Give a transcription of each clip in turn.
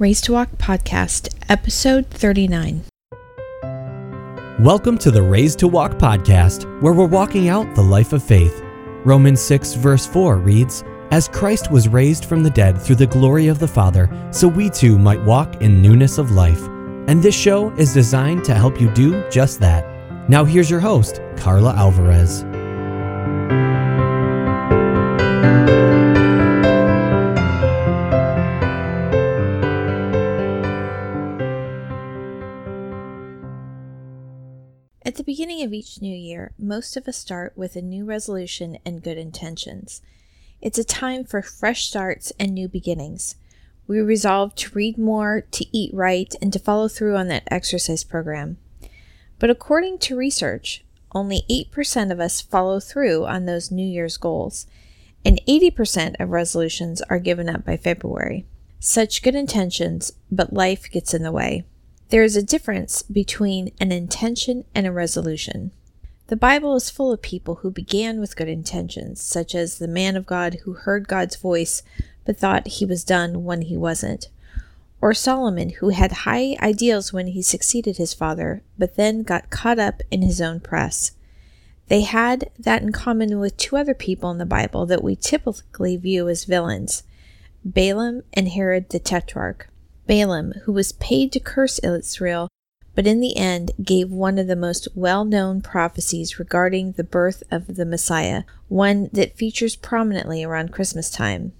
Raised to Walk Podcast, Episode 39. Welcome to the Raised to Walk podcast, where we're walking out the life of faith. Romans 6, verse 4 reads As Christ was raised from the dead through the glory of the Father, so we too might walk in newness of life. And this show is designed to help you do just that. Now, here's your host, Carla Alvarez. Of each new year, most of us start with a new resolution and good intentions. It's a time for fresh starts and new beginnings. We resolve to read more, to eat right, and to follow through on that exercise program. But according to research, only 8% of us follow through on those New Year's goals, and 80% of resolutions are given up by February. Such good intentions, but life gets in the way. There is a difference between an intention and a resolution. The Bible is full of people who began with good intentions, such as the man of God who heard God's voice but thought he was done when he wasn't, or Solomon who had high ideals when he succeeded his father but then got caught up in his own press. They had that in common with two other people in the Bible that we typically view as villains Balaam and Herod the Tetrarch. Balaam, who was paid to curse Israel, but in the end gave one of the most well known prophecies regarding the birth of the Messiah, one that features prominently around Christmas time.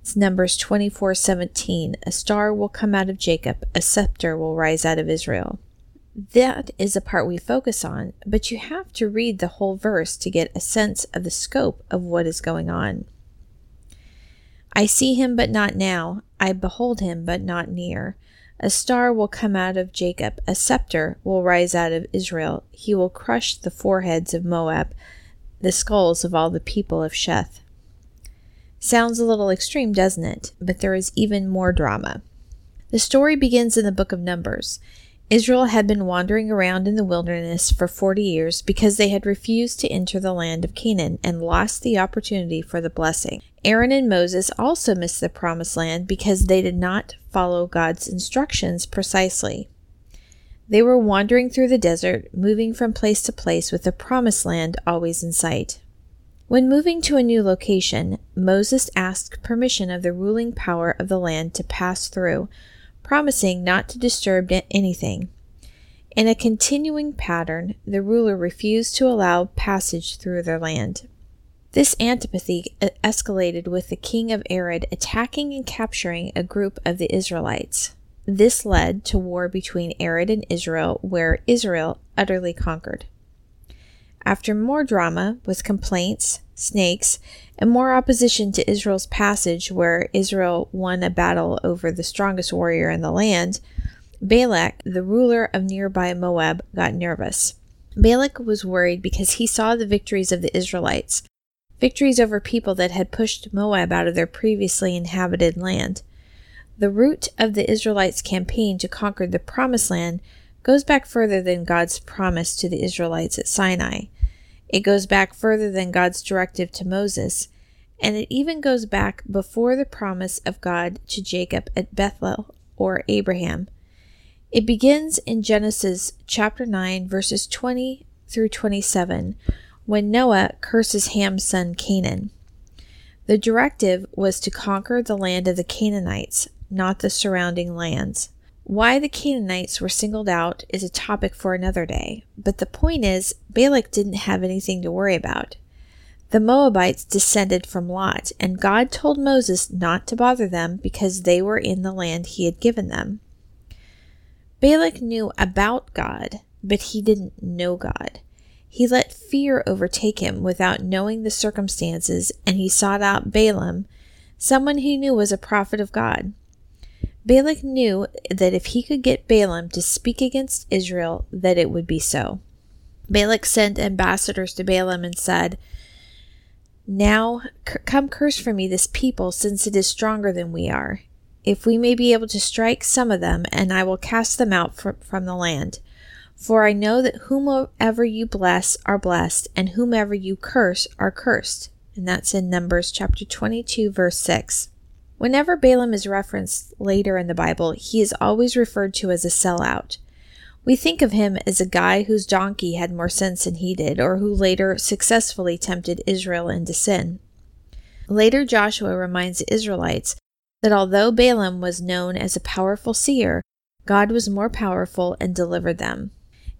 It's Numbers 24:17. A star will come out of Jacob, a scepter will rise out of Israel. That is the part we focus on, but you have to read the whole verse to get a sense of the scope of what is going on. I see him, but not now. I behold him, but not near. A star will come out of Jacob, a scepter will rise out of Israel. He will crush the foreheads of Moab, the skulls of all the people of Sheth. Sounds a little extreme, doesn't it? But there is even more drama. The story begins in the book of Numbers. Israel had been wandering around in the wilderness for forty years because they had refused to enter the land of Canaan and lost the opportunity for the blessing. Aaron and Moses also missed the promised land because they did not follow God's instructions precisely. They were wandering through the desert, moving from place to place with the promised land always in sight. When moving to a new location, Moses asked permission of the ruling power of the land to pass through, promising not to disturb anything. In a continuing pattern, the ruler refused to allow passage through their land. This antipathy escalated with the king of Arad attacking and capturing a group of the Israelites. This led to war between Arad and Israel, where Israel utterly conquered. After more drama, with complaints, snakes, and more opposition to Israel's passage, where Israel won a battle over the strongest warrior in the land, Balak, the ruler of nearby Moab, got nervous. Balak was worried because he saw the victories of the Israelites, victories over people that had pushed Moab out of their previously inhabited land. The root of the Israelites' campaign to conquer the Promised Land goes back further than God's promise to the Israelites at Sinai. It goes back further than God's directive to Moses, and it even goes back before the promise of God to Jacob at Bethel or Abraham. It begins in Genesis chapter 9, verses 20 through 27, when Noah curses Ham's son Canaan. The directive was to conquer the land of the Canaanites, not the surrounding lands. Why the Canaanites were singled out is a topic for another day, but the point is, Balak didn't have anything to worry about. The Moabites descended from Lot, and God told Moses not to bother them because they were in the land he had given them. Balak knew about God, but he didn't know God. He let fear overtake him without knowing the circumstances, and he sought out Balaam, someone he knew was a prophet of God. Balak knew that if he could get Balaam to speak against Israel, that it would be so. Balak sent ambassadors to Balaam and said, Now come curse for me this people, since it is stronger than we are. If we may be able to strike some of them, and I will cast them out from, from the land. For I know that whomever you bless are blessed, and whomever you curse are cursed. And that's in Numbers chapter 22, verse 6. Whenever Balaam is referenced later in the Bible, he is always referred to as a sellout. We think of him as a guy whose donkey had more sense than he did, or who later successfully tempted Israel into sin. Later, Joshua reminds the Israelites that although Balaam was known as a powerful seer, God was more powerful and delivered them.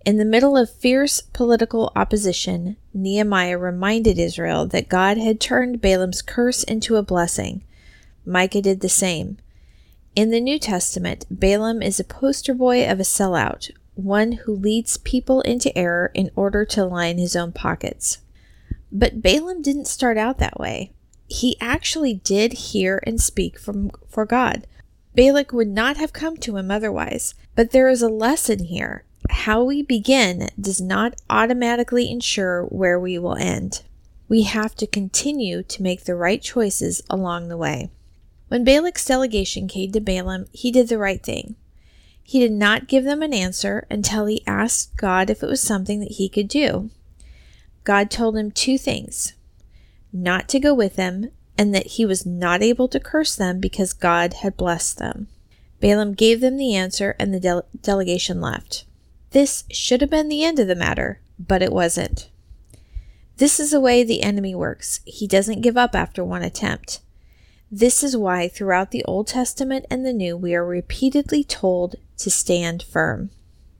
In the middle of fierce political opposition, Nehemiah reminded Israel that God had turned Balaam's curse into a blessing. Micah did the same. In the New Testament, Balaam is a poster boy of a sellout, one who leads people into error in order to line his own pockets. But Balaam didn't start out that way. He actually did hear and speak from for God. Balak would not have come to him otherwise. But there is a lesson here. How we begin does not automatically ensure where we will end. We have to continue to make the right choices along the way. When Balak's delegation came to Balaam, he did the right thing. He did not give them an answer until he asked God if it was something that he could do. God told him two things not to go with them, and that he was not able to curse them because God had blessed them. Balaam gave them the answer, and the de- delegation left. This should have been the end of the matter, but it wasn't. This is the way the enemy works. He doesn't give up after one attempt. This is why throughout the Old Testament and the New we are repeatedly told to stand firm.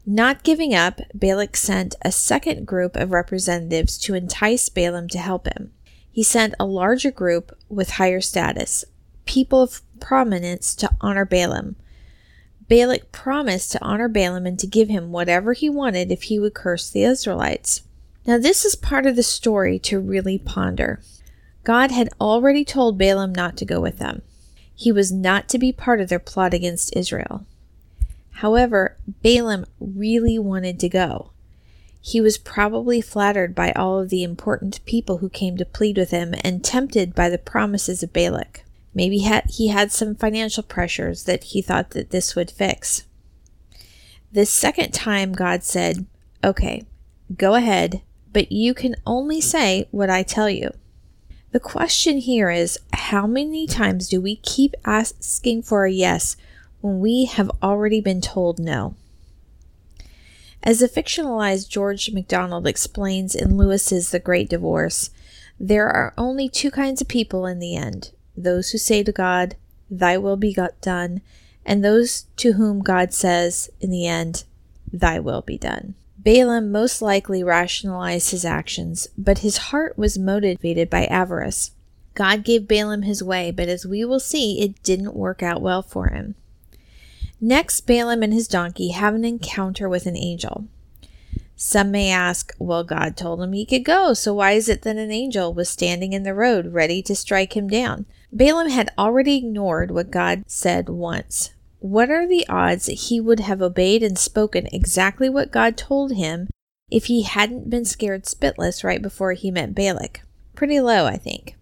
Not giving up, Balak sent a second group of representatives to entice Balaam to help him. He sent a larger group with higher status, people of prominence, to honor Balaam. Balak promised to honor Balaam and to give him whatever he wanted if he would curse the Israelites. Now, this is part of the story to really ponder. God had already told Balaam not to go with them. He was not to be part of their plot against Israel. However, Balaam really wanted to go. He was probably flattered by all of the important people who came to plead with him and tempted by the promises of Balak. Maybe he had some financial pressures that he thought that this would fix. This second time, God said, Okay, go ahead, but you can only say what I tell you. The question here is how many times do we keep asking for a yes when we have already been told no? As the fictionalized George MacDonald explains in Lewis's The Great Divorce, there are only two kinds of people in the end those who say to God, Thy will be done, and those to whom God says, in the end, Thy will be done. Balaam most likely rationalized his actions, but his heart was motivated by avarice. God gave Balaam his way, but as we will see, it didn't work out well for him. Next, Balaam and his donkey have an encounter with an angel. Some may ask, well, God told him he could go, so why is it that an angel was standing in the road ready to strike him down? Balaam had already ignored what God said once. What are the odds that he would have obeyed and spoken exactly what God told him if he hadn't been scared spitless right before he met Balak? Pretty low, I think.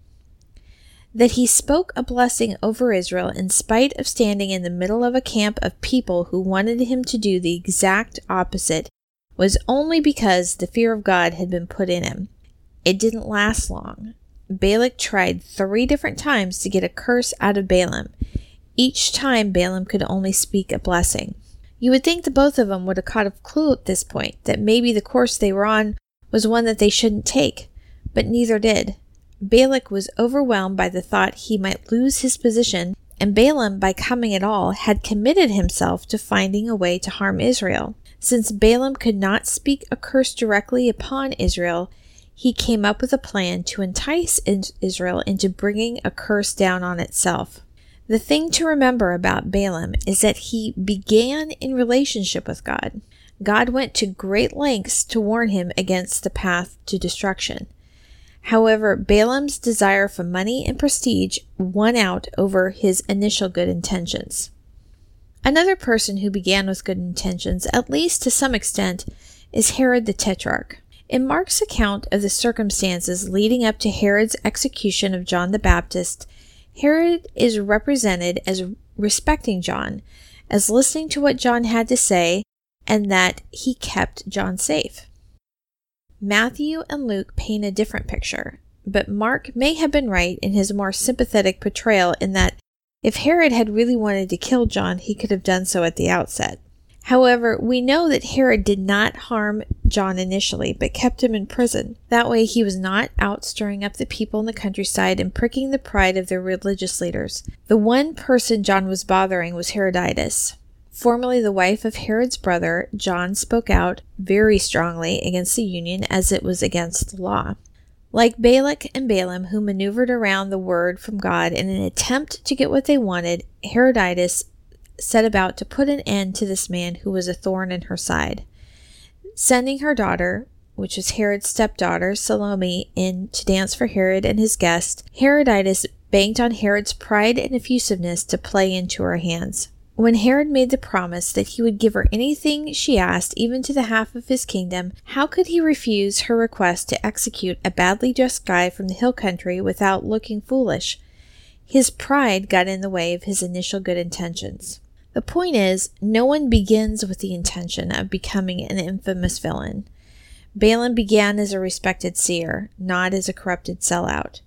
That he spoke a blessing over Israel in spite of standing in the middle of a camp of people who wanted him to do the exact opposite was only because the fear of God had been put in him. It didn't last long. Balak tried three different times to get a curse out of Balaam. Each time, Balaam could only speak a blessing. You would think the both of them would have caught a clue at this point that maybe the course they were on was one that they shouldn't take, but neither did. Balak was overwhelmed by the thought he might lose his position, and Balaam, by coming at all, had committed himself to finding a way to harm Israel. Since Balaam could not speak a curse directly upon Israel, he came up with a plan to entice Israel into bringing a curse down on itself. The thing to remember about Balaam is that he began in relationship with God. God went to great lengths to warn him against the path to destruction. However, Balaam's desire for money and prestige won out over his initial good intentions. Another person who began with good intentions, at least to some extent, is Herod the Tetrarch. In Mark's account of the circumstances leading up to Herod's execution of John the Baptist, Herod is represented as respecting John, as listening to what John had to say, and that he kept John safe. Matthew and Luke paint a different picture, but Mark may have been right in his more sympathetic portrayal in that If Herod had really wanted to kill John, he could have done so at the outset. However, we know that Herod did not harm John initially, but kept him in prison. That way, he was not out stirring up the people in the countryside and pricking the pride of their religious leaders. The one person John was bothering was Herodias. Formerly the wife of Herod's brother, John spoke out very strongly against the union as it was against the law. Like Balak and Balaam, who maneuvered around the word from God in an attempt to get what they wanted, Herodias set about to put an end to this man who was a thorn in her side. Sending her daughter, which was Herod's stepdaughter, Salome, in to dance for Herod and his guest, Herodias banked on Herod's pride and effusiveness to play into her hands. When Herod made the promise that he would give her anything she asked, even to the half of his kingdom, how could he refuse her request to execute a badly dressed guy from the hill country without looking foolish? His pride got in the way of his initial good intentions. The point is, no one begins with the intention of becoming an infamous villain. Balaam began as a respected seer, not as a corrupted sellout.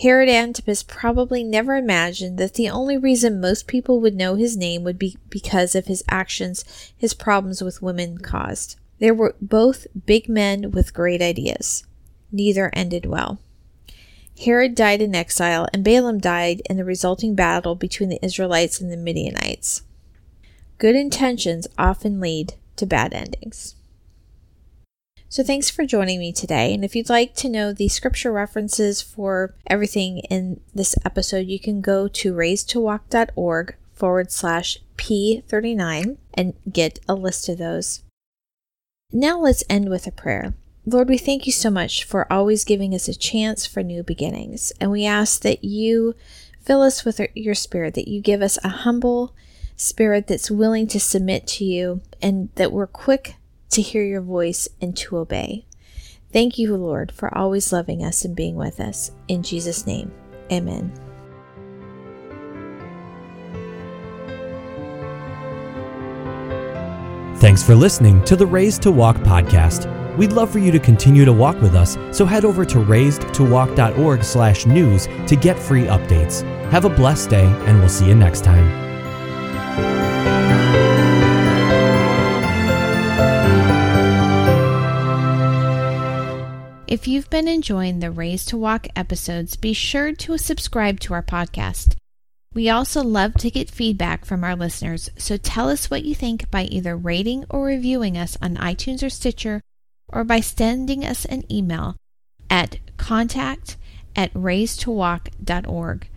Herod Antipas probably never imagined that the only reason most people would know his name would be because of his actions his problems with women caused. They were both big men with great ideas. Neither ended well. Herod died in exile, and Balaam died in the resulting battle between the Israelites and the Midianites. Good intentions often lead to bad endings. So thanks for joining me today. And if you'd like to know the scripture references for everything in this episode, you can go to raisedtowalk.org forward slash P39 and get a list of those. Now let's end with a prayer. Lord, we thank you so much for always giving us a chance for new beginnings. And we ask that you fill us with your spirit, that you give us a humble spirit that's willing to submit to you, and that we're quick to hear your voice and to obey. Thank you, Lord, for always loving us and being with us. In Jesus' name, amen. Thanks for listening to the Raised to Walk podcast. We'd love for you to continue to walk with us, so head over to raisedtowalk.org slash news to get free updates. Have a blessed day, and we'll see you next time. If you've been enjoying the Raised to Walk episodes, be sure to subscribe to our podcast. We also love to get feedback from our listeners, so tell us what you think by either rating or reviewing us on iTunes or Stitcher, or by sending us an email at contact at raisedtowalk.org